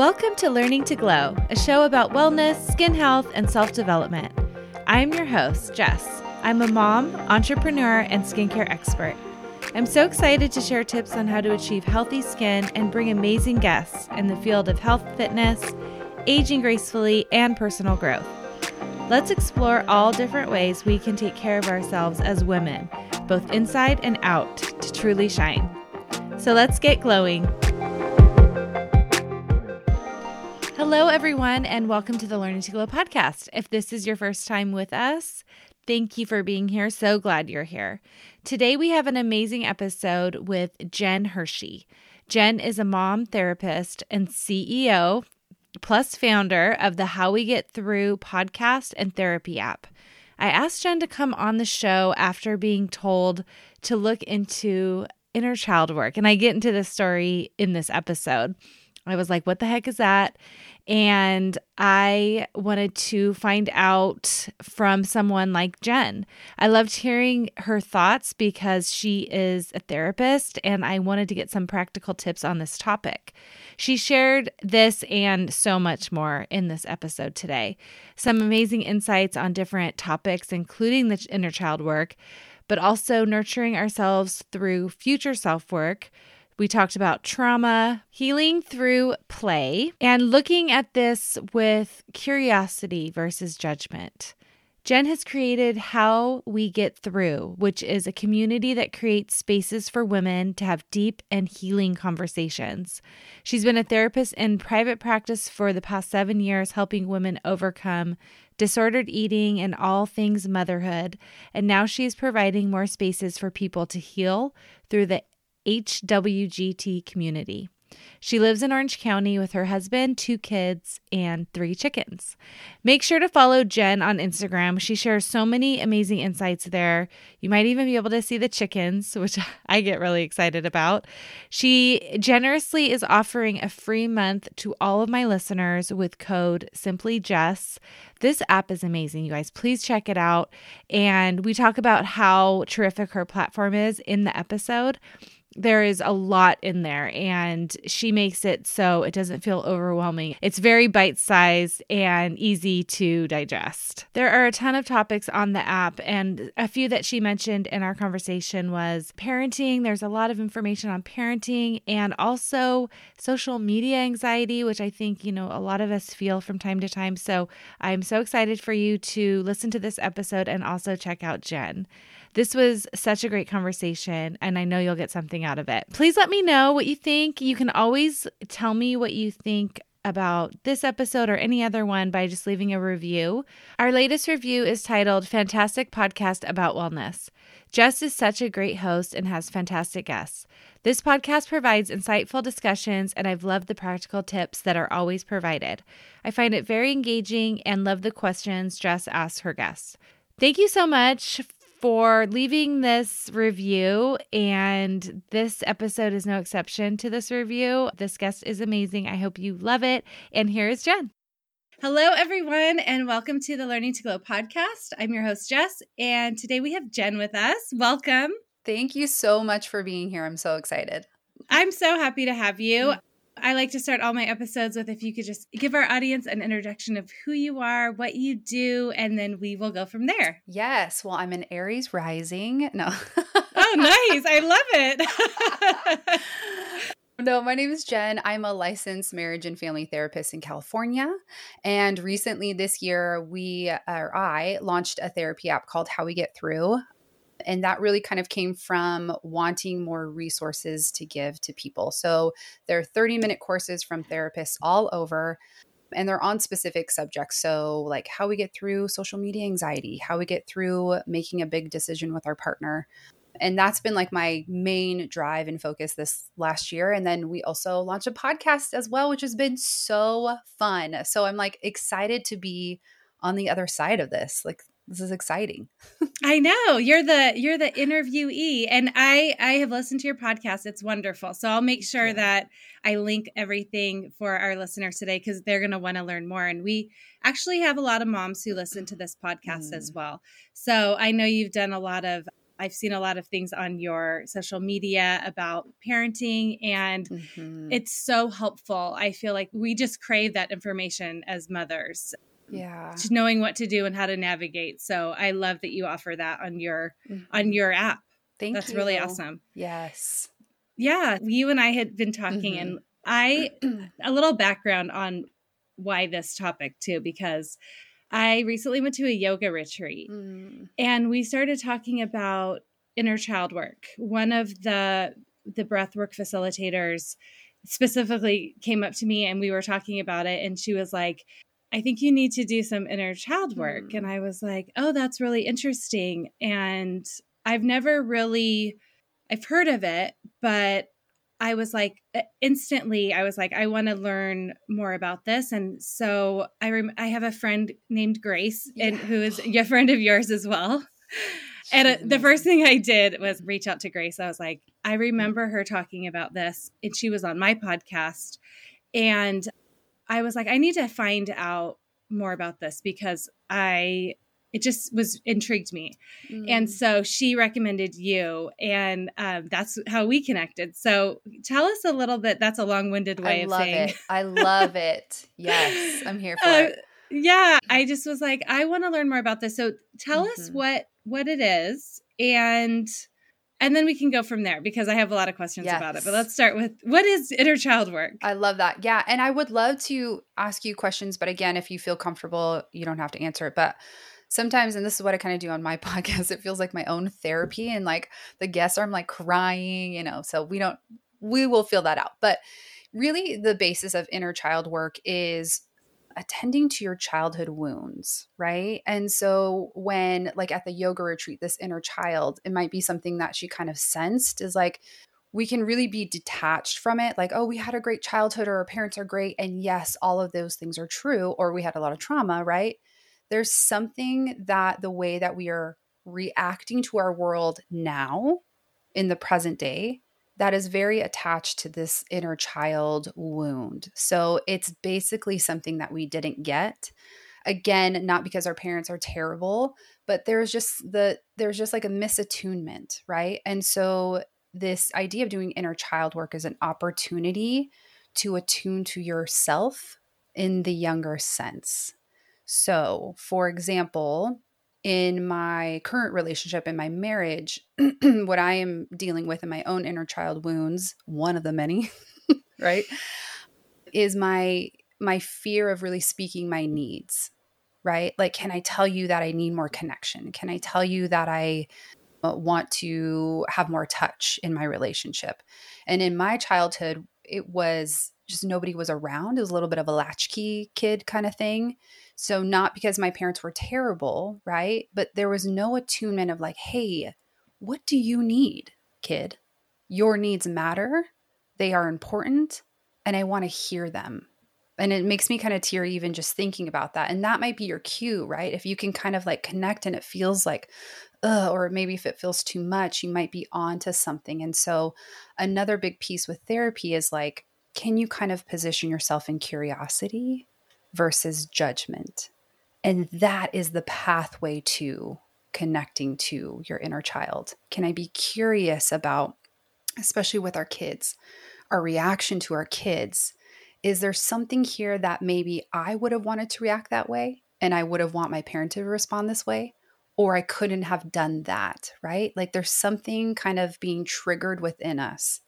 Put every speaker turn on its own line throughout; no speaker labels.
Welcome to Learning to Glow, a show about wellness, skin health, and self development. I'm your host, Jess. I'm a mom, entrepreneur, and skincare expert. I'm so excited to share tips on how to achieve healthy skin and bring amazing guests in the field of health, fitness, aging gracefully, and personal growth. Let's explore all different ways we can take care of ourselves as women, both inside and out, to truly shine. So let's get glowing. Hello, everyone, and welcome to the Learning to Glow podcast. If this is your first time with us, thank you for being here. So glad you're here. Today, we have an amazing episode with Jen Hershey. Jen is a mom therapist and CEO plus founder of the How We Get Thru podcast and therapy app. I asked Jen to come on the show after being told to look into inner child work. And I get into this story in this episode. I was like, what the heck is that? And I wanted to find out from someone like Jen. I loved hearing her thoughts because she is a therapist, and I wanted to get some practical tips on this topic. She shared this and so much more in this episode today. Some amazing insights on different topics, including the inner child work, but also nurturing ourselves through future self work we talked about trauma, healing through play, and looking at this with curiosity versus judgment. Jen has created How We Get Thru, which is a community that creates spaces for women to have deep and healing conversations. She's been a therapist in private practice for the past seven years, helping women overcome disordered eating and all things motherhood. And now she's providing more spaces for people to heal through the HWGT community. She lives in Orange County with her husband, two kids, and three chickens. Make sure to follow Jen on Instagram. She shares so many amazing insights there. You might even be able to see the chickens, which I get really excited about. She generously is offering a free month to all of my listeners with code Simply Jess. This app is amazing, you guys. Please check it out. And we talk about how terrific her platform is in the episode there is a lot in there and she makes it so it doesn't feel overwhelming. It's very bite sized and easy to digest. There are a ton of topics on the app, and a few that she mentioned in our conversation was parenting. There's a lot of information on parenting and also social media anxiety, which I think, you know, a lot of us feel from time to time. So I'm so excited for you to listen to this episode and also check out Jen. This was such a great conversation, and I know you'll get something out of it. Please let me know what you think. You can always tell me what you think about this episode or any other one by just leaving a review. Our latest review is titled Fantastic Podcast About Wellness. Jess is such a great host and has fantastic guests. This podcast provides insightful discussions, and I've loved the practical tips that are always provided. I find it very engaging and love the questions Jess asks her guests. Thank you so much for leaving this review. And this episode is no exception to this review. This guest is amazing. I hope you love it. And here is Jen. Hello, everyone, and welcome to the Learning to Glow podcast. I'm your host, Jess, and today we have Jen with us. Welcome.
Thank you so much for being here. I'm so excited.
I'm so happy to have you. I like to start all my episodes with if you could just give our audience an introduction of who you are, what you do, and then we will go from there.
Yes. Well, I'm an Aries rising. No.
oh, nice. I love
it. No, my name is Jen. I'm a licensed marriage and family therapist in California. And recently this year, we or I launched a therapy app called How We Get Thru. And that really kind of came from wanting more resources to give to people. So there are 30 minute courses from therapists all over and they're on specific subjects. So, like how we get through social media anxiety, how we get through making a big decision with our partner. And that's been like my main drive and focus this last year. And then we also launched a podcast as well, which has been so fun. So, I'm like excited to be on the other side of this. Like, this is exciting.
I know. You're the you're the interviewee and I I have listened to your podcast. It's wonderful. So I'll make sure yeah. that I link everything for our listeners today cuz they're going to want to learn more and we actually have a lot of moms who listen to this podcast mm. as well. So I know you've done a lot of
I've seen a lot of things on your social media about parenting, and mm-hmm. it's so helpful. I feel like we just crave that information as mothers.
Yeah.
Just knowing what to do and how to navigate. So I love that you offer that on your mm-hmm. on your app.
Thank you.
That's
you.
really awesome.
Yes.
Yeah. You and I had been talking mm-hmm. and I a little background on why this topic too, because I recently went to a yoga retreat mm. and we started talking about inner child work. One of the the breath work facilitators specifically came up to me and we were talking about it and she was like I think you need to do some inner child work. Mm. And I was like, oh, that's really interesting. And I've never really, I've heard of it, but I was like instantly I was like I want to learn more about this and so I rem- I have a friend named Grace yeah. and who is a friend of yours as well. and uh, the first thing I did was reach out to Grace. I was like I remember her talking about this and she was on my podcast and I was like I need to find out more about this because I it just was intrigued me. Mm. and so she recommended you and um, that's how we connected. So tell us a little bit that's a long-winded way
I
of
love
saying
it. I love it. Yes i'm here for uh, it
yeah i just was like i want to learn more about this. So tell mm-hmm. us what what it is and and then we can go from there because I have a lot of questions yes. about it. But let's start with what is inner child work?
I love that. Yeah. And I would love to ask you questions, but again, if you feel comfortable, you don't have to answer it. But sometimes, and this is what I kind of do on my podcast, it feels like my own therapy. And like the guests are I'm like crying, you know, so we don't, we will feel that out. But really, the basis of inner child work is attending to your childhood wounds, right? And so when like at the yoga retreat this inner child, it might be something that she kind of sensed is like we can really be detached from it like oh we had a great childhood or our parents are great and yes all of those things are true or we had a lot of trauma, right? There's something that the way that we are reacting to our world now in the present day that is very attached to this inner child wound. So it's basically something that we didn't get. Again, not because our parents are terrible, but there's just the there's just like a misattunement, right? And so this idea of doing inner child work is an opportunity to attune to yourself in the younger sense. So, for example, in my current relationship in my marriage what i am dealing with in my own inner child wounds one of the many right is my my fear of really speaking my needs right? Like can i tell you that i need more connection? Can i tell you that i uh, want to have more touch in my relationship? And in my childhood it was just nobody was around it was a little bit of a latchkey kid kind of thing so, not because my parents were terrible, right? But there was no attunement of like, hey, what do you need, kid? Your needs matter, they are important, and I want to hear them. And it makes me kind of tear even just thinking about that. And that might be your cue, right? If you can kind of like connect and it feels like, Ugh, or maybe if it feels too much, you might be on to something. And so, another big piece with therapy is like, can you kind of position yourself in curiosity versus judgment. And that is the pathway to connecting to your inner child. Can I be curious about, especially with our kids, our reaction to our kids? Is there something here that maybe I would have wanted to react that way and I would have want my parent to respond this way? Or I couldn't have done that, right? Like there's something kind of being triggered within us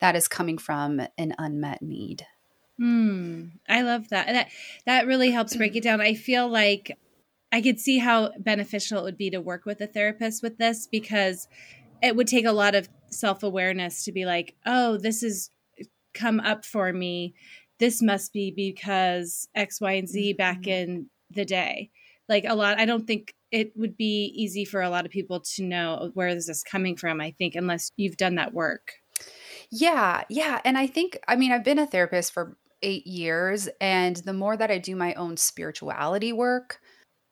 that is coming from an unmet need.
Hmm. I love that. That that really helps break it down. I feel like I could see how beneficial it would be to work with a therapist with this because it would take a lot of self-awareness to be like, "Oh, this is come up for me. This must be because X, Y, and Z back mm-hmm. in the day." Like a lot I don't think it would be easy for a lot of people to know where this is coming from, I think, unless you've done that work.
Yeah, yeah. And I think, I mean, I've been a therapist for eight years. And the more that I do my own spirituality work,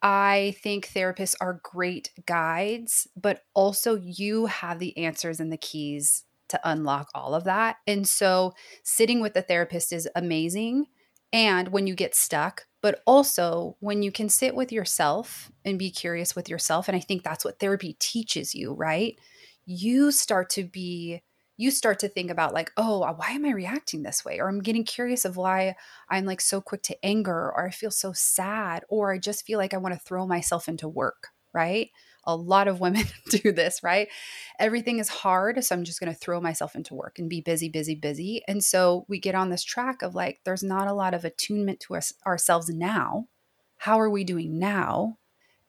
I think therapists are great guides, but also you have the answers and the keys to unlock all of that. And so sitting with the therapist is amazing. And when you get stuck, but also when you can sit with yourself and be curious with yourself. And I think that's what therapy teaches you, right? you start to be you start to think about like oh uh, why am i reacting this way? or i'm getting curious of why i'm like so quick to anger or i feel so sad or i just feel like i want to throw myself into work right? A lot of women do this right? Everything is hard so i'm just going to throw myself into work and be busy busy busy and so we get on this track of like there's not a lot of attunement to us ourselves now. How are we doing now?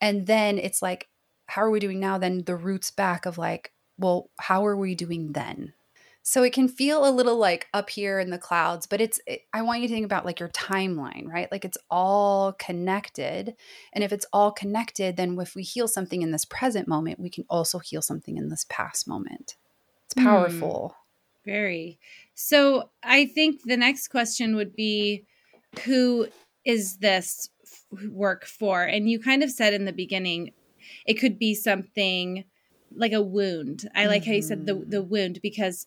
And then it's like how are we doing now? then the roots back of like well how are we doing then so it can feel a little like up here in the clouds, but it's, it, I want you to think about like your timeline, right? Like it's all connected. And if it's all connected, then if we heal something in this present moment, we can also heal something in this past moment. It's hmm. powerful.
Mm, very. So I think the next question would be who is this work for? And you kind of said in the beginning, it could be something like a wound. I like mm-hmm. how you said the the mm. wound because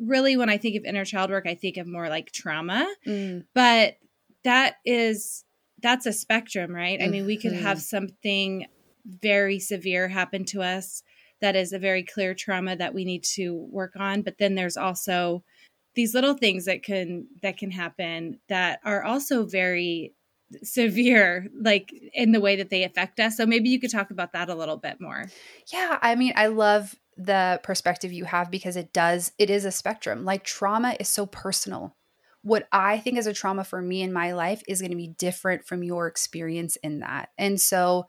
really when I think of inner child work, I think of more like trauma. Mm. But that is that's a spectrum, right? Mm-hmm. I mean, we could have mm-hmm. something very severe happen to us that is a very clear trauma that we need to work on, but then there's also these little things that can that can happen that are also very severe like in the way that they affect us so maybe you could talk about that a little bit more
yeah i mean i love the perspective you have because it does it is a spectrum. Like trauma is so personal. What i think is a trauma for me in my life is going to be different from your experience in that. And so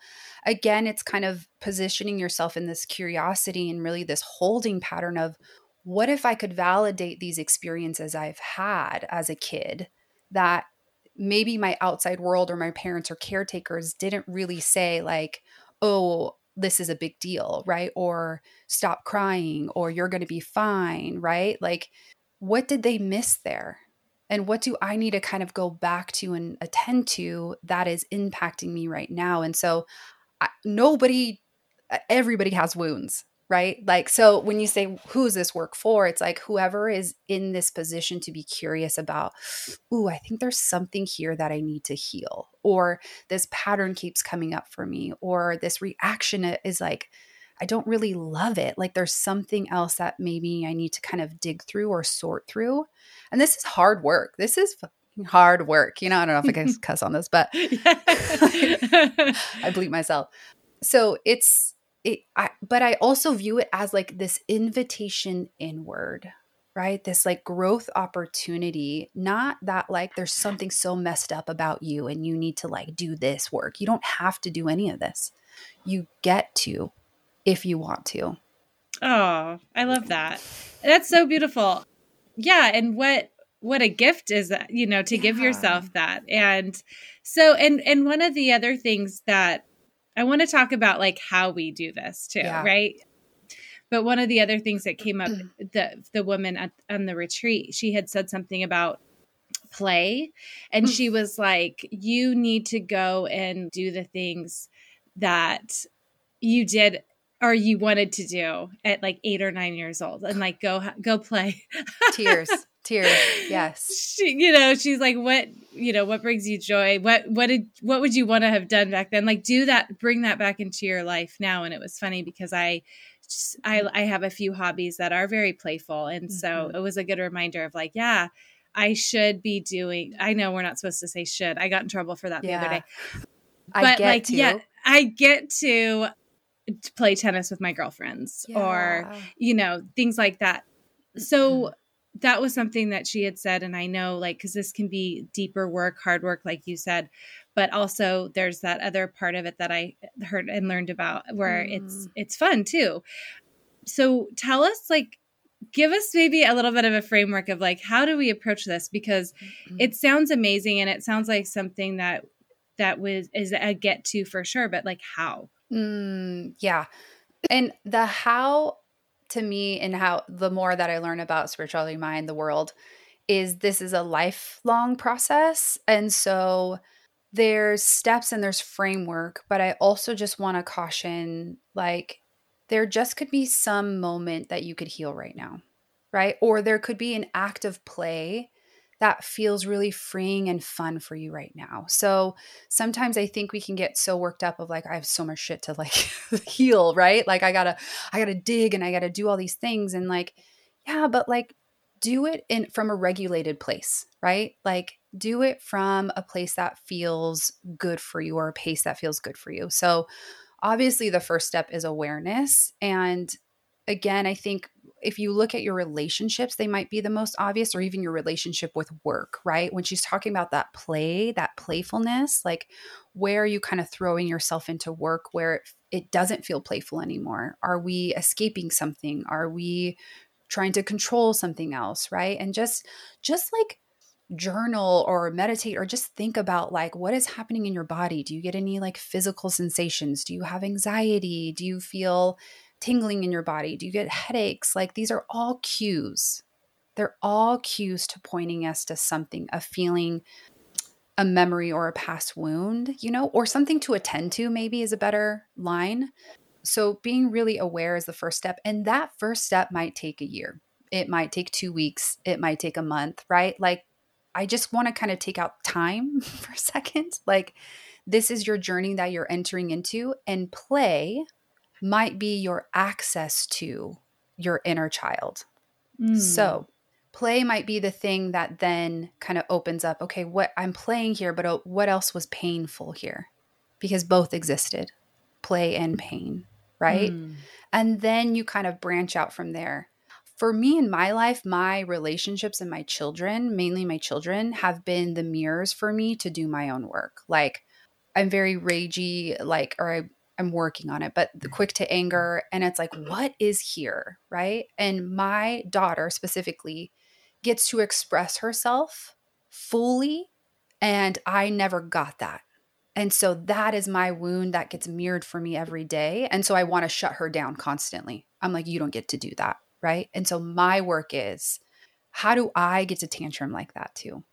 again it's kind of positioning yourself in this curiosity and really this holding pattern of what if i could validate these experiences i've had as a kid that maybe my outside world or my parents or caretakers didn't really say like oh this is a big deal, right? Or stop crying, or you're going to be fine, right? Like, what did they miss there? And what do I need to kind of go back to and attend to that is impacting me right now? And so, I, nobody, everybody has wounds, right? Like, so when you say, who's this work for? It's like whoever is in this position to be curious about, ooh, I think there's something here that I need to heal, or this pattern keeps coming up for me, or this reaction is like, I don't really love it. Like, there's something else that maybe I need to kind of dig through or sort through. And this is hard work. This is hard work. You know, I don't know if I can cuss on this, but I bleep myself. So it's, it, I, but I also view it as like this invitation inward, right? This like growth opportunity, not that like there's something so messed up about you and you need to like do this work. You don't have to do any of this. You get to if you want to.
Oh, I love that. That's so beautiful. Yeah, and what what a gift is that, you know, to yeah. give yourself that. And so and and one of the other things that I want to talk about like how we do this too, yeah. right? But one of the other things that came up, the the woman at, on the retreat, she had said something about play, and she mm. was like, "You need to go and do the things that you did or you wanted to do at like eight or nine years old, and like go go play."
Tears. Tears. Yes.
She, you know, she's like, what, you know, what brings you joy? What, what did, what would you want to have done back then? Like, do that, bring that back into your life now. And it was funny because I, just, I, I have a few hobbies that are very playful. And so mm-hmm. it was a good reminder of like, yeah, I should be doing, I know we're not supposed to say should. I got in trouble for that yeah. the other day. But like, to. yeah, I get to play tennis with my girlfriends yeah. or, you know, things like that. So, mm-hmm that was something that she had said and i know like because this can be deeper work hard work like you said but also there's that other part of it that i heard and learned about where mm. it's it's fun too so tell us like give us maybe a little bit of a framework of like how do we approach this because mm-hmm. it sounds amazing and it sounds like something that that was is a get to for sure but like how
mm, yeah and the how to me and how the more that I learn about spirituality, mind, the world, is this is a lifelong process. And so there's steps and there's framework, but I also just want to caution like there just could be some moment that you could heal right now, right? Or there could be an act of play that feels really freeing and fun for you right now. So sometimes I think we can get so worked up of like I have so much shit to like heal, right? Like I got to I got to dig and I got to do all these things and like yeah, but like do it in from a regulated place, right? Like do it from a place that feels good for you or a pace that feels good for you. So obviously the first step is awareness and again, I think if you look at your relationships, they might be the most obvious, or even your relationship with work, right? When she's talking about that play, that playfulness, like where are you kind of throwing yourself into work where it, it doesn't feel playful anymore? Are we escaping something? Are we trying to control something else, right? And just, just like, journal or meditate or just think about like what is happening in your body do you get any like physical sensations do you have anxiety do you feel tingling in your body? Do you get headaches? Like these are all cues. They're all cues to pointing us to something, a feeling, a memory, or a past wound, you know, or something to attend to, maybe is a better line. So being really aware is the first step. And that first step might take a year. It might take two weeks. It might take a month, right? Like, I just want to kind of take out time for a second. Like, this is your journey that you're entering into, and play might be your access to your inner child. Mm. So, play might be the thing that then kind of opens up okay, what I'm playing here, but uh, what else was painful here? Because both existed play and pain, right? Mm. And then you kind of branch out from there. For me in my life, my relationships and my children, mainly my children, have been the mirrors for me to do my own work. Like, I'm very ragey, like, or I I'm working on it, but the mm-hmm. quick to anger. And it's like, what is here? Right. And my daughter specifically gets to express herself fully. And I never got that. And so that is my wound that gets mirrored for me every day. And so I want to shut her down constantly. I'm like, you don't get to do that. Right. And so my work is how do I get to tantrum like that too?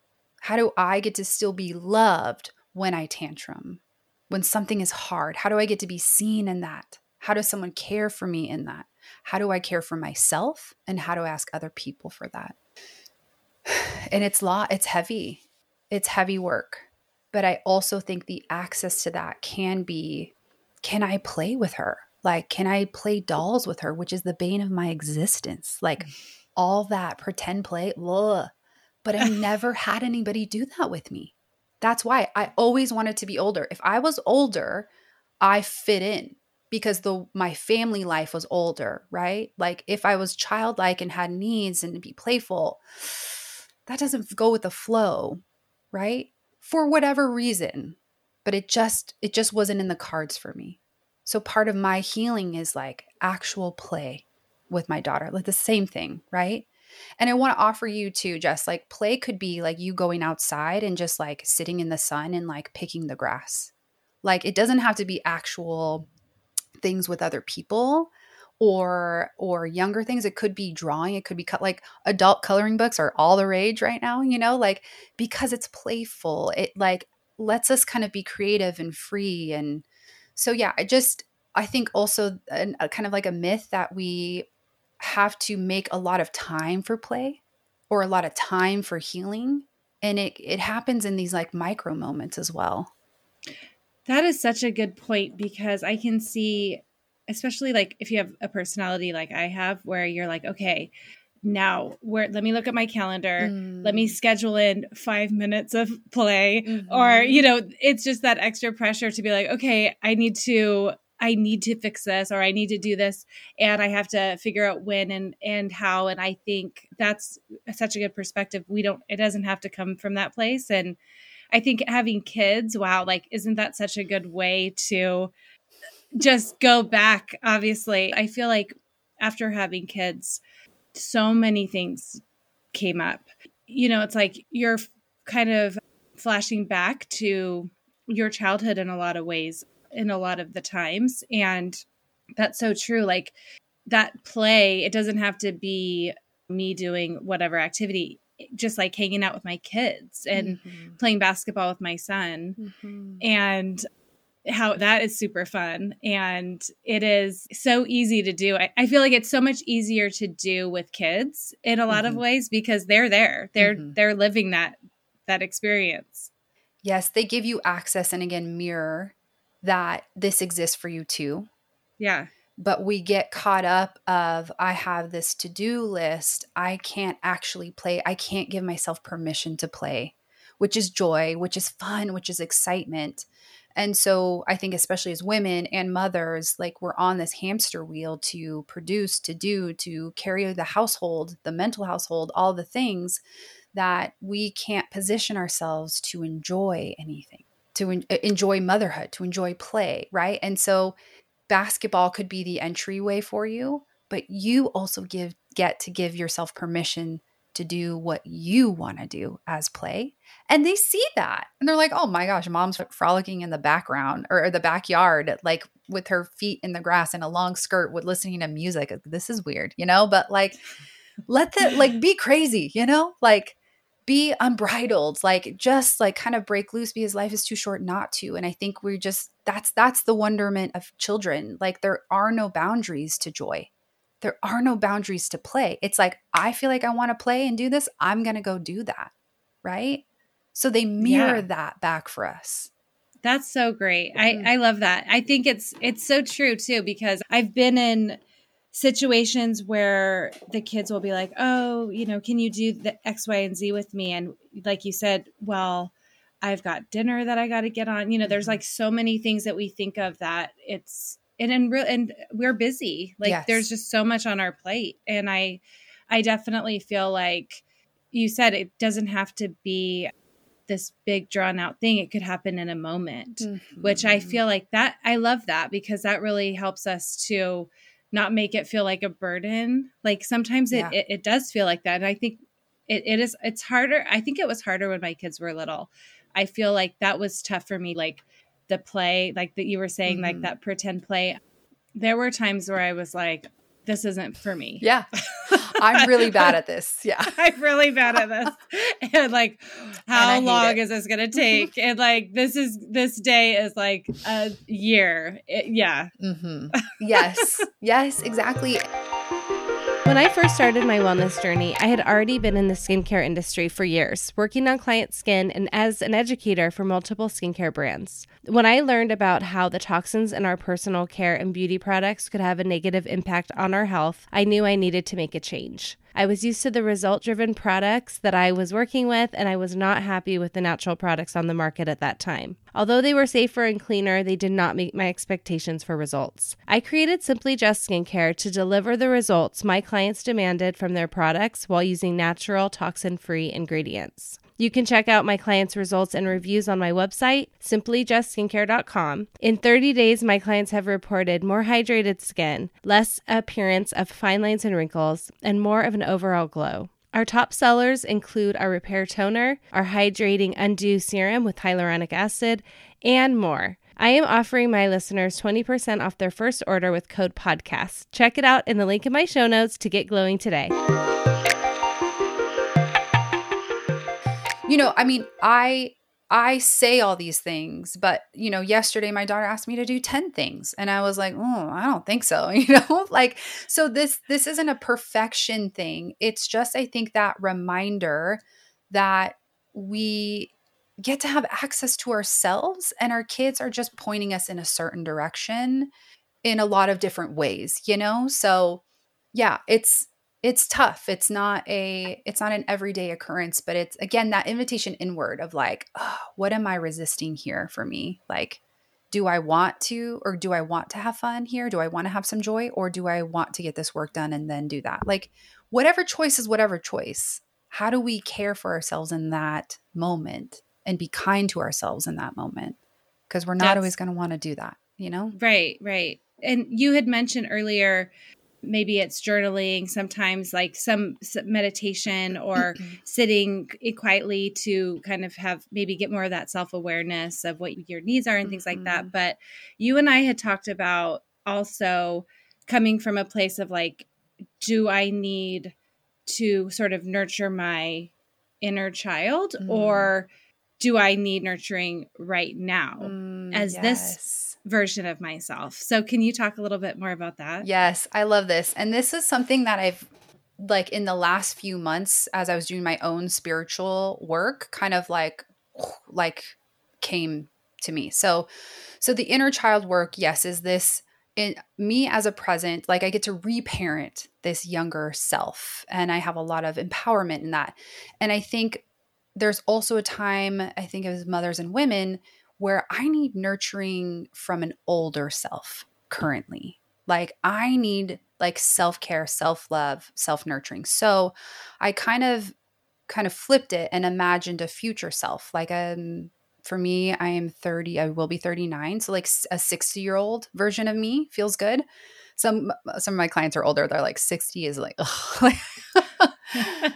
How do I get to still be loved when I tantrum? When something is hard? How do I get to be seen in that? How does someone care for me in that? How do I care for myself? And how do I ask other people for that? And it's law, it's heavy. It's heavy work. But I also think the access to that can be can I play with her? Like, can I play dolls with her, which is the bane of my existence? Like, mm. all that pretend play, ugh. but I've never had anybody do that with me. That's why I always wanted to be older. If I was older, I fit in because the my family life was older, right? Like if I was childlike and had needs and to be playful, that doesn't go with the flow, right? For whatever reason. But it just it just wasn't in the cards for me. So part of my healing is like actual play with my daughter, like the same thing, right? And I want to offer you too, Jess, like play could be like you going outside and just like sitting in the sun and like picking the grass. Like it doesn't have to be actual things with other people or or younger things it could be drawing it could be cut like adult coloring books are all the rage right now you know like because it's playful it like lets us kind of be creative and free and so yeah i just i think also a, a kind of like a myth that we have to make a lot of time for play or a lot of time for healing and it it happens in these like micro moments as well
that is such a good point because i can see especially like if you have a personality like i have where you're like okay now where let me look at my calendar mm. let me mm. schedule in five minutes of play mm-hmm. or you know it's just that extra pressure to be like okay i need to I need to fix this or I need to do this and I have to figure out when and and how and I think that's such a good perspective. We don't it doesn't have to come from that place and I think having kids, wow, like isn't that such a good way to just go back obviously. I feel like after having kids so many things came up. You know, it's like you're kind of flashing back to your childhood in a lot of ways in a lot of the times. And that's so true. Like that play, it doesn't have to be me doing whatever activity, just like hanging out with my kids and mm-hmm. playing basketball with my son. Mm-hmm. And
how that is super fun and it is so easy to do. I, I, feel like it's so much easier to do with kids in a lot mm-hmm. of ways because they're there. They're mm-hmm. they're living that that experience.
Yes, they give you access and again mirror that this exists for you too.
Yeah.
But we get caught up of I have this to-do list. I can't actually play. I can't give myself permission to play, which is joy, which is fun, which is excitement. And so I think, especially as women and mothers, like we're on this hamster wheel to produce, to do, to carry the household, the mental household, all the things that we can't position ourselves to enjoy anything, to en- enjoy motherhood, to enjoy play, right? And so basketball could be the entryway for you, but you also give get to give yourself permission to do what you want to do as play. And they see that and they're like, oh my gosh, mom's frolicking in the background or, the backyard, like with her feet in the grass and a long skirt with listening to music. This is weird, you know? But like, let the like be crazy, you know? Like, be unbridled like just like kind of break loose because life is too short not to and i think we just that's that's the wonderment of children like there are no boundaries to joy there are no boundaries to play. It's like, I feel like I want to play and do this. I'm going to go do that. Right. So they mirror yeah. that back for us.
That's so great. Mm-hmm. I, I love that. I think it's it's so true too because I've been in situations where the kids will be like, "Oh, you know, can you do the X, Y, and Z with me?" And like you said, well, I've got dinner that I got to get on. You know, there's mm-hmm. like so many things that we think of that it's and and, re- and we're busy like yes. there's just so much on our plate and i i definitely feel like you said it doesn't have to be this big drawn out thing it could happen in a moment mm-hmm. which i feel like that i love that because that really helps us to not make it feel like a burden like sometimes it, yeah. it, it, does feel like that and i think it, it is it's harder i think it was harder when my kids were little i feel like that was tough for me like the play, like that you were saying, mm-hmm. like that pretend play. There were times where I was like, this isn't for me.
Yeah. I'm really bad at this. Yeah.
I'm really bad at this. And like, how and long is this going to take? and like, this is, this day is like a year. It, yeah.
Mm-hmm. Yes. yes, exactly.
When I first started my wellness journey, I had already been in the skincare industry for years, working on client skin and as an educator for multiple skincare brands. When I learned about how the toxins in our personal care and beauty products could have a negative impact on our health, I knew I needed to make a change. I was used to the result driven products that I was working with, and I was not happy with the natural products on the market at that time. Although they were safer and cleaner, they did not meet my expectations for results. I created Simply Jess Skincare to deliver the results my clients demanded from their products while using natural, toxin free ingredients. You can check out my clients' results and reviews on my website, simplyjessskincare.com. In 30 days, my clients have reported more hydrated skin, less appearance of fine lines and wrinkles, and more of an overall glow. Our top sellers include our repair toner, our hydrating undo serum with hyaluronic acid, and more. I am offering my listeners 20% off their first order with code podcast. Check it out in the link in my show notes to get glowing today.
You know, I mean, I I say all these things, but you know, yesterday my daughter asked me to do 10 things and I was like, "Oh, I don't think so." You know, like so this this isn't a perfection thing. It's just I think that reminder that we get to have access to ourselves and our kids are just pointing us in a certain direction in a lot of different ways, you know? So, yeah, it's it's tough. It's not a it's not an everyday occurrence but it's again that invitation inward of like oh, what am i resisting here for me? Like do i want to or do i want to have fun here? Do i want to have some joy or do i want to get this work done and then do that? Like whatever choice is whatever choice. How do we care for ourselves in that moment and be kind to ourselves in that moment? Because we're not That's, always going to want to do that you know?
Right right. And you had mentioned earlier maybe it's journaling sometimes like some meditation or sitting quietly to kind of have maybe get more of that self-awareness of what your needs are and things mm-hmm. like that mm-hmm. but you and i had talked about also coming from a place of like do i need to sort of nurture my inner child mm. or do I need nurturing right now? Mm.
as yes. this version of myself. So can you talk a little bit more about that?
Yes, I love this. And this is something that I've like in the last few months as I was doing my own spiritual work kind of like like came to me. So so the inner child work, yes, is this in me as a present, like I get to reparent this younger self and I have a lot of empowerment in that. And I think there's also a time, I think as mothers and women, where I need nurturing from an older self currently. Like I need like self-care, self-love, self-nurturing. So I kind of kind of flipped it and imagined a future self. Like um for me, I am 30, I will be 39. So like a 60 year old version of me feels good. Some some of my clients are older. They're like 60 is like,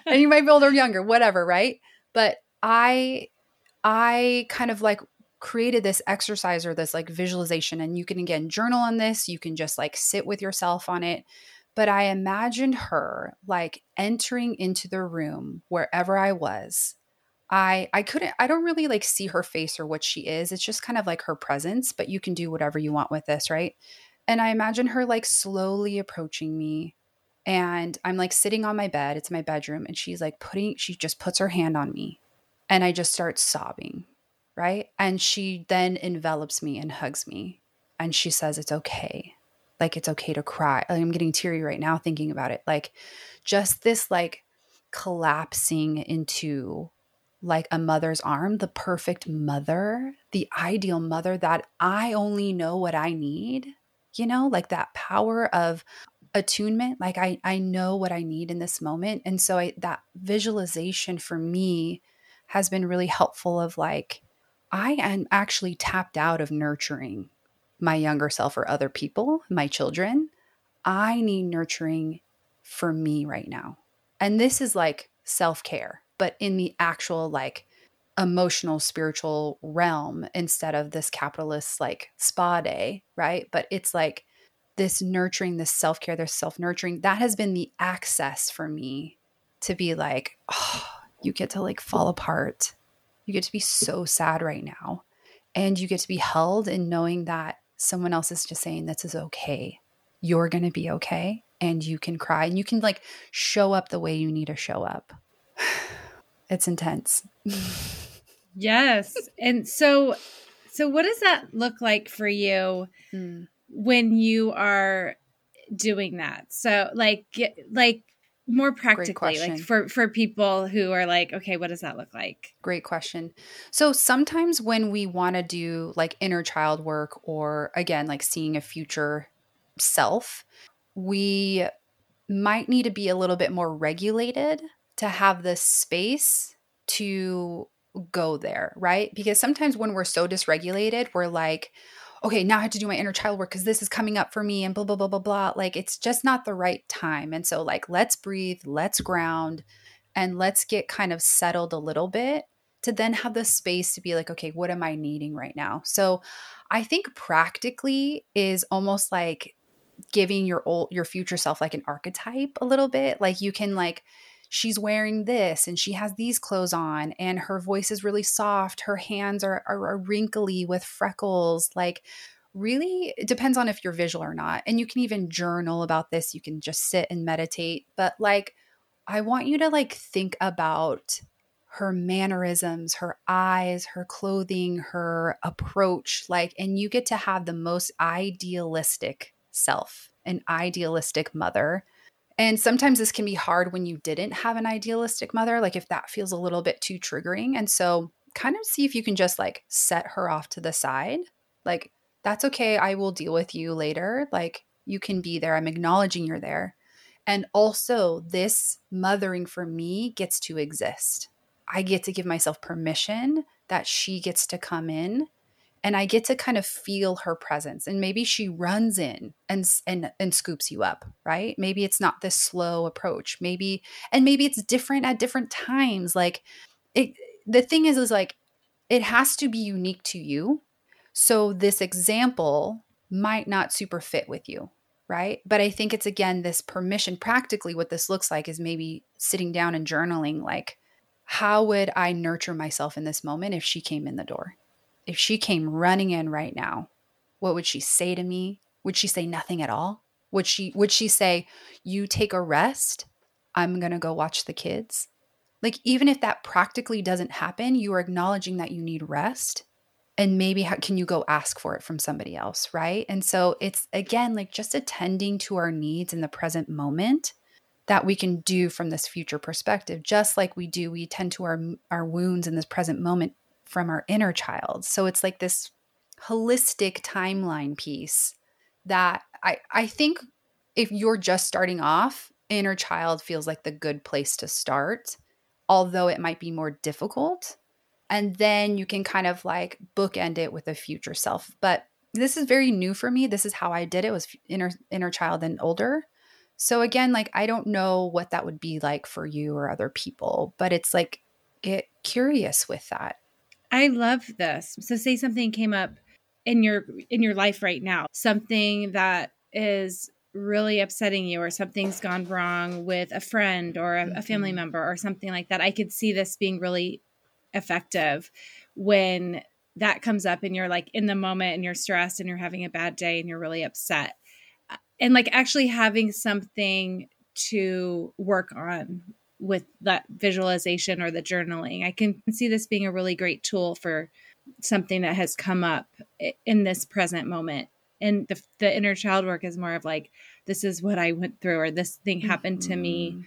and you might be older or younger, whatever, right? But I I kind of like created this exercise or this like visualization and you can again journal on this you can just like sit with yourself on it but i imagined her like entering into the room wherever i was I I couldn't I don't really like see her face or what she is. It's just kind of like her presence, but you can do whatever you want with this, right? And I imagine her like slowly approaching me and I'm like sitting on my bed, it's my bedroom and she's like putting she just puts her hand on me and I just start sobbing, right? And she then envelops me and hugs me and she says it's okay. Like it's okay to cry. Like, I'm getting teary right now thinking about it. Like just this like collapsing into like a mother's arm, the perfect mother, the ideal mother that I only know what I need, you know, like that power of attunement like i i know what i need in this moment and so I, that visualization for me has been really helpful of like i am actually tapped out of nurturing my younger self or other people my children i need nurturing for me right now and this is like self-care but in the actual like emotional spiritual realm instead of this capitalist like spa day, right? But it's like this nurturing, this self care, this self nurturing, that has been the access for me to be like, oh, you get to like fall apart. You get to be so sad right now. And you get to be held in knowing that someone else is just saying, this is okay. You're going to be okay. And you can cry and you can like show up the way you need to show up. it's intense.
yes. And so so what does that look like for you mm. when you are doing that? So like like more practically like for for people who are like okay what does that look like?
Great question. So sometimes when we want to do like inner child work or again like seeing a future self we might need to be a little bit more regulated to have the space to go there, right? Because sometimes when we're so dysregulated, we're like, okay, now I have to do my inner child work because this is coming up for me and blah, blah, blah, blah, blah. Like it's just not the right time. And so, like, let's breathe, let's ground, and let's get kind of settled a little bit to then have the space to be like, okay, what am I needing right now? So, I think practically is almost like giving your old your future self like an archetype a little bit like you can like she's wearing this and she has these clothes on and her voice is really soft. Her hands are, are, are wrinkly with freckles. Like really it depends on if you're visual or not. And you can even journal about this. You can just sit and meditate. But like i want you to like think about her mannerisms her eyes her clothing her approach. Like and you get to have the most idealistic self an idealistic mother and sometimes this can be hard when you didn't have an idealistic mother, like if that feels a little bit too triggering. And so, kind of see if you can just like set her off to the side. Like, that's okay. I will deal with you later. Like, you can be there. I'm acknowledging you're there. And also, this mothering for me gets to exist. I get to give myself permission that she gets to come in and I get to kind of feel her presence. And maybe she runs in and and and scoops you up, right? Maybe it's not this slow approach. Maybe and maybe it's different at different times. Like it the thing is is like it has to be unique to you. So this example might not super fit with you, right? But I think it's again this permission practically what this looks like is maybe sitting down and journaling like how would I nurture myself in this moment if she came in the door? If she came running in right now, what would she say to me? Would she say nothing at all? Would she would she say, "You take a rest. I'm going to go watch the kids"? Like even if that practically doesn't happen, you are acknowledging that you need rest and maybe how can you go ask for it from somebody else, right? And so it's again like just attending to our needs in the present moment that we can do from this future perspective just like we do we tend to our our wounds in this present moment from our inner child. So it's like this holistic timeline piece that I I think if you're just starting off, inner child feels like the good place to start, although it might be more difficult. And then you can kind of like bookend it with a future self. But this is very new for me. This is how I did it was inner inner child and older. So again, like I don't know what that would be like for you or other people, but it's like get curious with that.
I love this. So say something came up in your in your life right now, something that is really upsetting you or something's gone wrong with a friend or a, a family mm-hmm. member or something like that. I could see this being really effective when that comes up and you're like in the moment and you're stressed and you're having a bad day and you're really upset. And like actually having something to work on with that visualization or the journaling. I can see this being a really great tool for something that has come up in this present moment. And the, the inner child work is more of like, this is what I went through, or this thing happened mm-hmm. to me. Mm-hmm.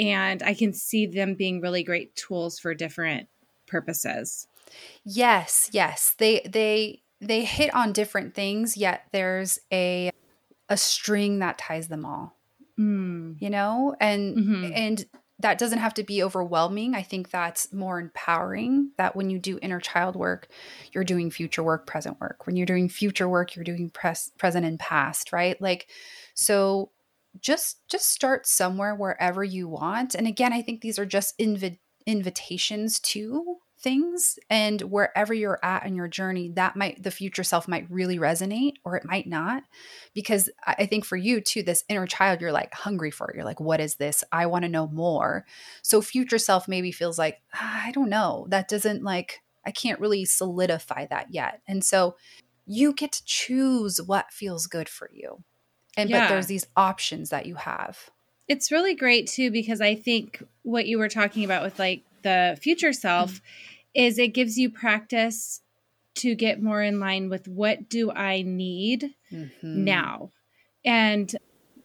And I can see them being really great tools for different purposes.
Yes, yes. They they they hit on different things, yet there's a a string that ties them all. Mm. You know? And mm-hmm. and that doesn't have to be overwhelming. I think that's more empowering that when you do inner child work, you're doing future work, present work. When you're doing future work, you're doing pres- present and past, right? Like so just just start somewhere wherever you want. And again, I think these are just invi- invitations to things and wherever you're at in your journey that might the future self might really resonate or it might not. Because i think for you too this inner child you're like hungry for it. You're like what is this? I want to know more. So future self maybe feels like ah, i don't know. That doesn't like i can't really solidify that yet. And so you get to choose what feels good for you. And yeah. but there's these options that you have.
It's really great too because i think what you were talking about with like the future self mm-hmm is it gives you practice to get more in line with what do I need mm-hmm. now. And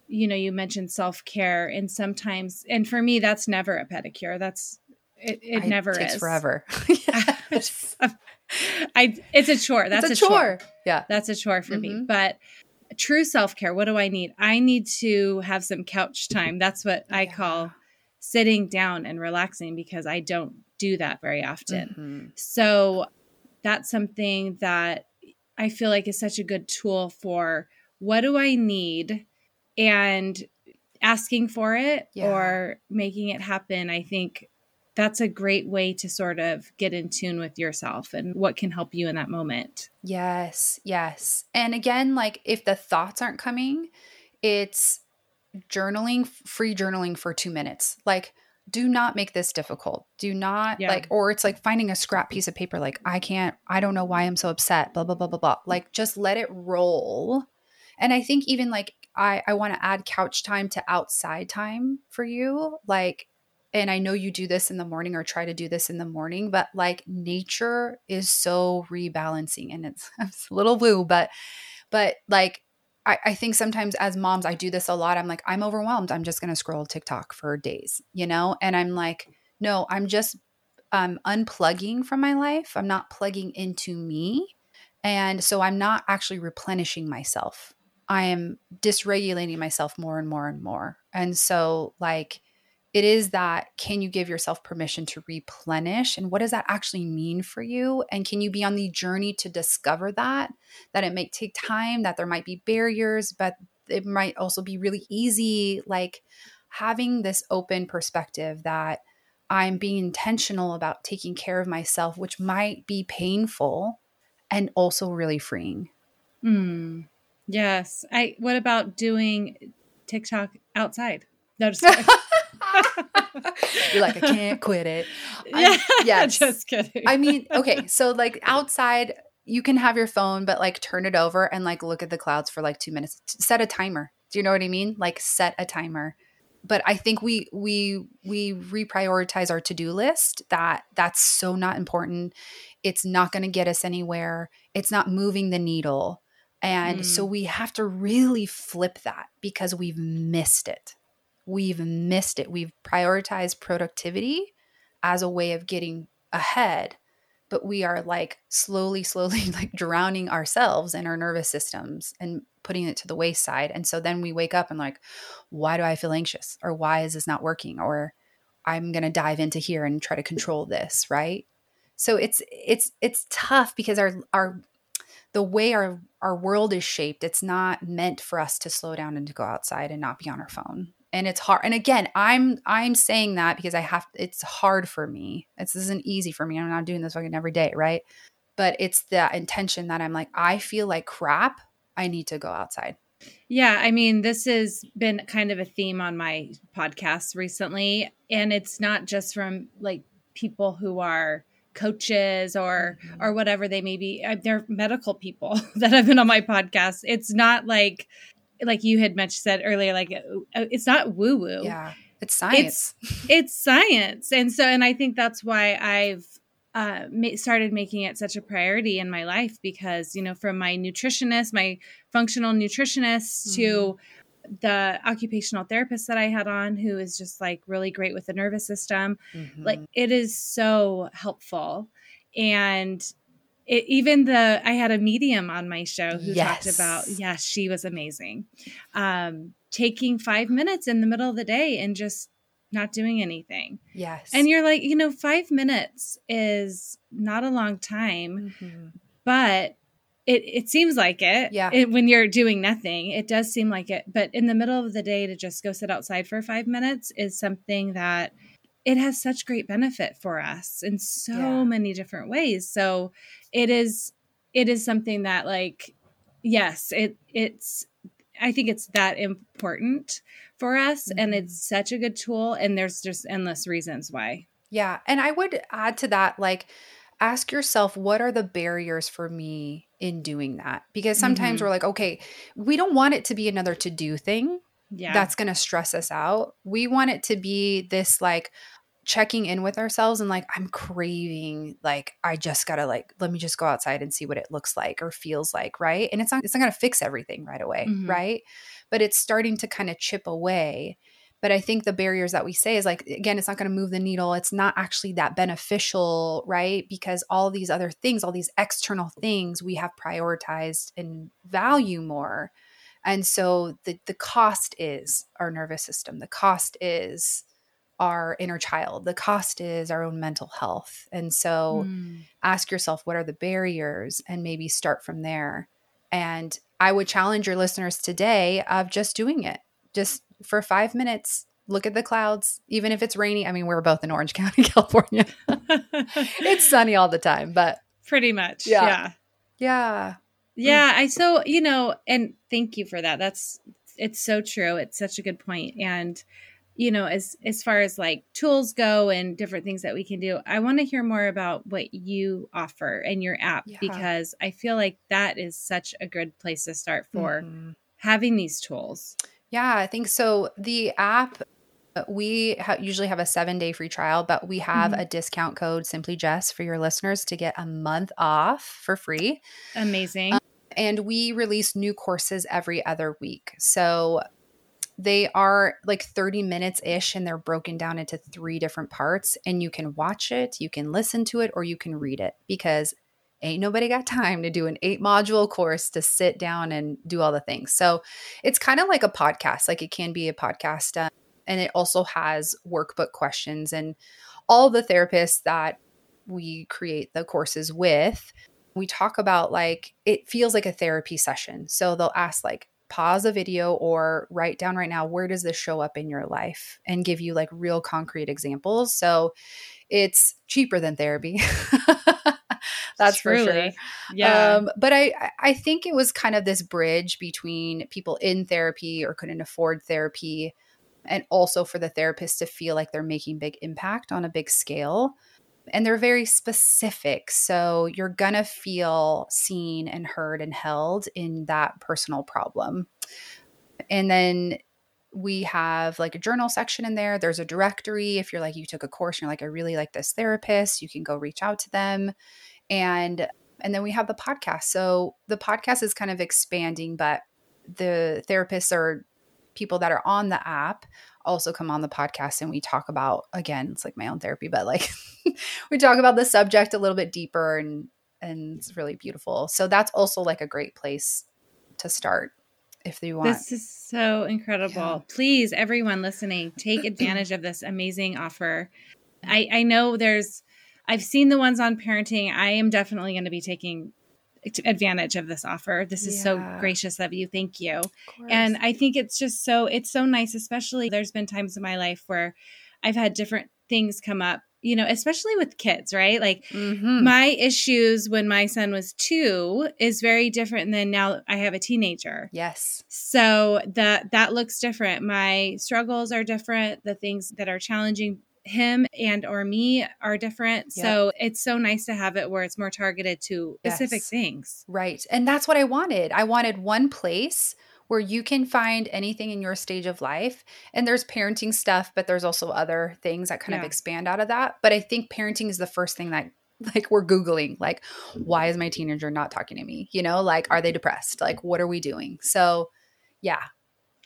you know, you mentioned self-care and sometimes and for me that's never a pedicure. That's it, it I, never
takes
is.
forever.
I it's a chore. That's
it's a, a chore. chore. Yeah.
That's a chore for mm-hmm. me. But true self-care, what do I need? I need to have some couch time. That's what I call sitting down and relaxing because I don't do that very often. Mm-hmm. So that's something that I feel like is such a good tool for what do I need and asking for it yeah. or making it happen. I think that's a great way to sort of get in tune with yourself and what can help you in that moment.
Yes, yes. And again, like if the thoughts aren't coming, it's journaling, free journaling for two minutes. Like, do not make this difficult. Do not yeah. like, or it's like finding a scrap piece of paper, like, I can't, I don't know why I'm so upset, blah, blah, blah, blah, blah. Like, just let it roll. And I think even like, I, I want to add couch time to outside time for you. Like, and I know you do this in the morning or try to do this in the morning, but like nature is so rebalancing and it's, it's a little woo, but, but like I, I think sometimes as moms, I do this a lot. I'm like, I'm overwhelmed. I'm just going to scroll TikTok for days, you know? And I'm like, no, I'm just um, unplugging from my life. I'm not plugging into me. And so I'm not actually replenishing myself. I am dysregulating myself more and more and more. And so, like, it is that can you give yourself permission to replenish? And what does that actually mean for you? And can you be on the journey to discover that that it might take time that there might be barriers but it might also be really easy like having this open perspective that i'm being intentional about taking care of myself which might be painful and also really freeing.
Mm, yes. I what about doing tiktok outside? No just
You're like, I can't quit it.
Yeah, yes. just kidding.
I mean, okay, so like outside, you can have your phone, but like turn it over and like look at the clouds for like two minutes. Set a timer. Do you know what I mean? Like set a timer. But I think we we we reprioritize our to-do list that that's so not important. It's not going to get us anywhere. It's not moving the needle. And mm. so we have to really flip that because we've missed it. We've missed it. We've prioritized productivity as a way of getting ahead but we are like slowly slowly like drowning ourselves and our nervous systems and putting it to the wayside. And so then we wake up and like why do i feel anxious? Or why is this not working? Or i'm going to dive into here and try to control this right? So it's it's it's tough because our our the way our our world is shaped it's not meant for us to slow down and to go outside and not be on our phone and it's hard and again i'm i'm saying that because i have it's hard for me. It's this isn't easy for me. I'm not doing this fucking every day right? But it's the intention that i'm like i feel like crap. I need to go outside.
Yeah i mean this has been kind of a theme on my podcast recently. And it's not just from like people who are coaches or mm-hmm. or whatever they may be. They're medical people that have been on my podcast. It's not like like you had much said earlier, like uh, it's not woo woo.
Yeah, it's science.
It's, it's, science, and so and I think that's why I've uh, ma- started making it such a priority in my life because you know from my nutritionist, my functional nutritionist mm. to the occupational therapist that I had on, who is just like really great with the nervous system, mm-hmm. like it is so helpful. And it, even the I had a medium on my show who yes. talked about yeah she was amazing, um, taking five minutes in the middle of the day and just not doing anything.
Yes,
and you're like you know five minutes is not a long time, mm-hmm. but it, it seems like it.
Yeah.
It, when you're doing nothing, it does seem like it. But in the middle of the day, to just go sit outside for five minutes is something that it has such great benefit for us in so yeah. many different ways. So it is it is something that like yes, it it's I think it's that important for us mm-hmm. and it's such a good tool and there's just endless reasons why.
Yeah, and I would add to that like ask yourself what are the barriers for me in doing that? Because sometimes mm-hmm. we're like, okay, we don't want it to be another to-do thing yeah. that's going to stress us out. We want it to be this like checking in with ourselves and like I'm craving like I just got to like let me just go outside and see what it looks like or feels like, right? And it's not it's not going to fix everything right away, mm-hmm. right? But it's starting to kind of chip away. But I think the barriers that we say is like again, it's not going to move the needle. It's not actually that beneficial, right? Because all these other things, all these external things we have prioritized and value more and so the the cost is our nervous system. The cost is our inner child. The cost is our own mental health. And so mm. ask yourself what are the barriers and maybe start from there. And I would challenge your listeners today of just doing it. Just for 5 minutes, look at the clouds even if it's rainy. I mean, we're both in Orange County, California. it's sunny all the time, but
pretty much. Yeah. Yeah.
Yeah.
Yeah, I so you know, and thank you for that. That's it's so true. It's such a good point. And you know, as as far as like tools go and different things that we can do, I want to hear more about what you offer and your app yeah. because I feel like that is such a good place to start for mm-hmm. having these tools.
Yeah, I think so. The app we ha- usually have a seven day free trial, but we have mm-hmm. a discount code, Simply Jess, for your listeners to get a month off for free.
Amazing.
And we release new courses every other week. So they are like 30 minutes ish and they're broken down into three different parts. And you can watch it, you can listen to it, or you can read it because ain't nobody got time to do an eight module course to sit down and do all the things. So it's kind of like a podcast, like it can be a podcast. Uh, and it also has workbook questions and all the therapists that we create the courses with we talk about like it feels like a therapy session. So they'll ask like pause a video or write down right now where does this show up in your life and give you like real concrete examples. So it's cheaper than therapy. That's Truly. for sure. Yeah. Um, but I I think it was kind of this bridge between people in therapy or couldn't afford therapy and also for the therapist to feel like they're making big impact on a big scale and they're very specific. So you're going to feel seen and heard and held in that personal problem. And then we have like a journal section in there. There's a directory. If you're like, you took a course and you're like, I really like this therapist, you can go reach out to them. And and then we have the podcast. So the podcast is kind of expanding, but the therapists are people that are on the app also come on the podcast and we talk about again it's like my own therapy but like we talk about the subject a little bit deeper and and it's really beautiful. So that's also like a great place to start if you want.
This is so incredible. Yeah. please everyone listening take advantage of this amazing offer. I i know there's i've seen the ones on parenting. I am definitely going to be taking advantage of this offer. This is yeah. so gracious of you. Thank you. And I think it's just so it's so nice especially there's been times in my life where I've had different things come up, you know, especially with kids, right? Like mm-hmm. my issues when my son was 2 is very different than now I have a teenager.
Yes.
So that that looks different. My struggles are different, the things that are challenging him and or me are different. Yep. So it's so nice to have it where it's more targeted to specific yes. things.
Right. And that's what I wanted. I wanted one place where you can find anything in your stage of life. And there's parenting stuff, but there's also other things that kind yeah. of expand out of that. But I think parenting is the first thing that like we're googling like why is my teenager not talking to me? You know, like are they depressed? Like what are we doing? So yeah,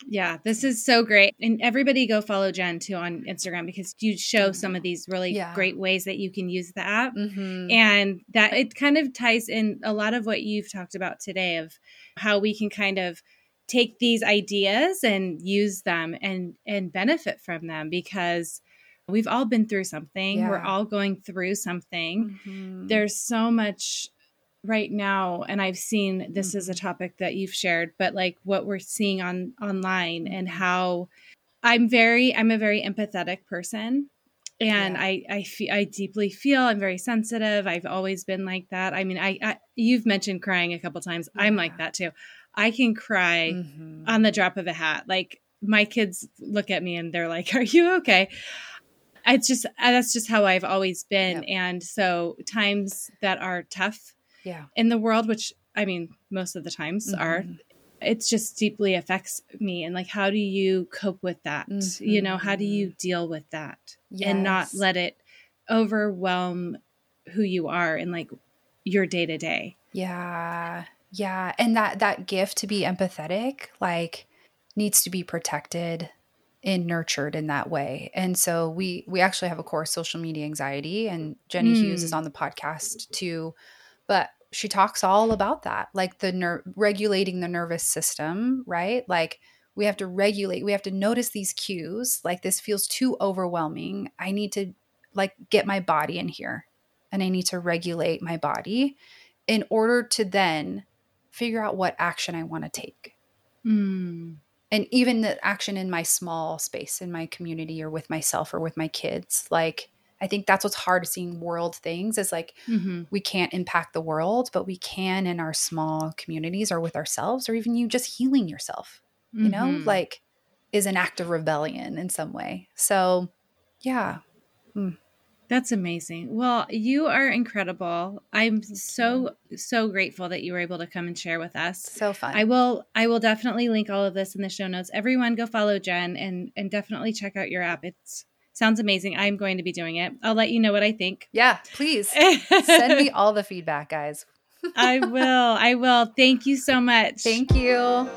yeah, this is so great. And everybody go follow Jen too on Instagram because you show some of these really yeah. great ways that you can use the app. Mm-hmm. And that it kind of ties in a lot of what you've talked about today of how we can kind of take these ideas and use them and and benefit from them because we've all been through something. Yeah. We're all going through something. Mm-hmm. There's so much right now and i've seen this mm-hmm. is a mm-hmm. topic that you've shared but like what we're seeing on online and mm-hmm. how i'm very i'm a very empathetic person and yeah. i i feel i deeply feel i'm very sensitive i've always been like that i mean i, I you've mentioned crying a couple times yeah. i'm like that too i can cry mm-hmm. on the drop of a hat like my kids look at me and they're like are you okay it's just that's just how i've always been yep. and so times that are tough
yeah
in the world which i mean most of the times mm-hmm. are it just deeply affects me and like how do you cope with that mm-hmm. you know how do you deal with that yes. and not let it overwhelm who you are and like your day to day
yeah yeah and that that gift to be empathetic like needs to be protected and nurtured in that way and so we we actually have a course social media anxiety and jenny mm. hughes is mm. on the podcast too but she talks all about that like the ner- regulating the nervous system right? Like we have to regulate we have to notice these cues like this feels too overwhelming. I need to like get my body in here and i need to regulate my body in order to then figure out what action i want to take. Mm. and even the action in my small space in my community or with myself or with my kids like I think that's what's hard seeing world things is like mm-hmm. we can't impact the world, but we can in our small communities or with ourselves, or even you just healing yourself, mm-hmm. you know, mm-hmm. like is an act of rebellion in some way. So, yeah.
Mm. That's amazing. Well, you are incredible. I'm so so grateful that you were able to come and share with us.
So fun.
I will I will definitely link all of this in the show notes. Everyone go follow Jen and and definitely check out your app. It's Sounds amazing. I'm going to be doing it. I'll let you know what I think.
Yeah, please. Send me all the feedback, guys.
I will. I will. Thank you so much.
Thank you.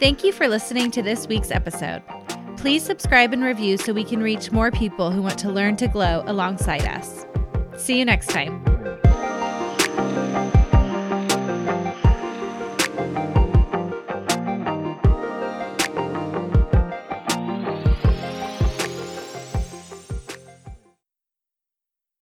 Thank you for listening to this week's episode. Please subscribe and review so we can reach more people who want to learn to glow alongside us. See you next time.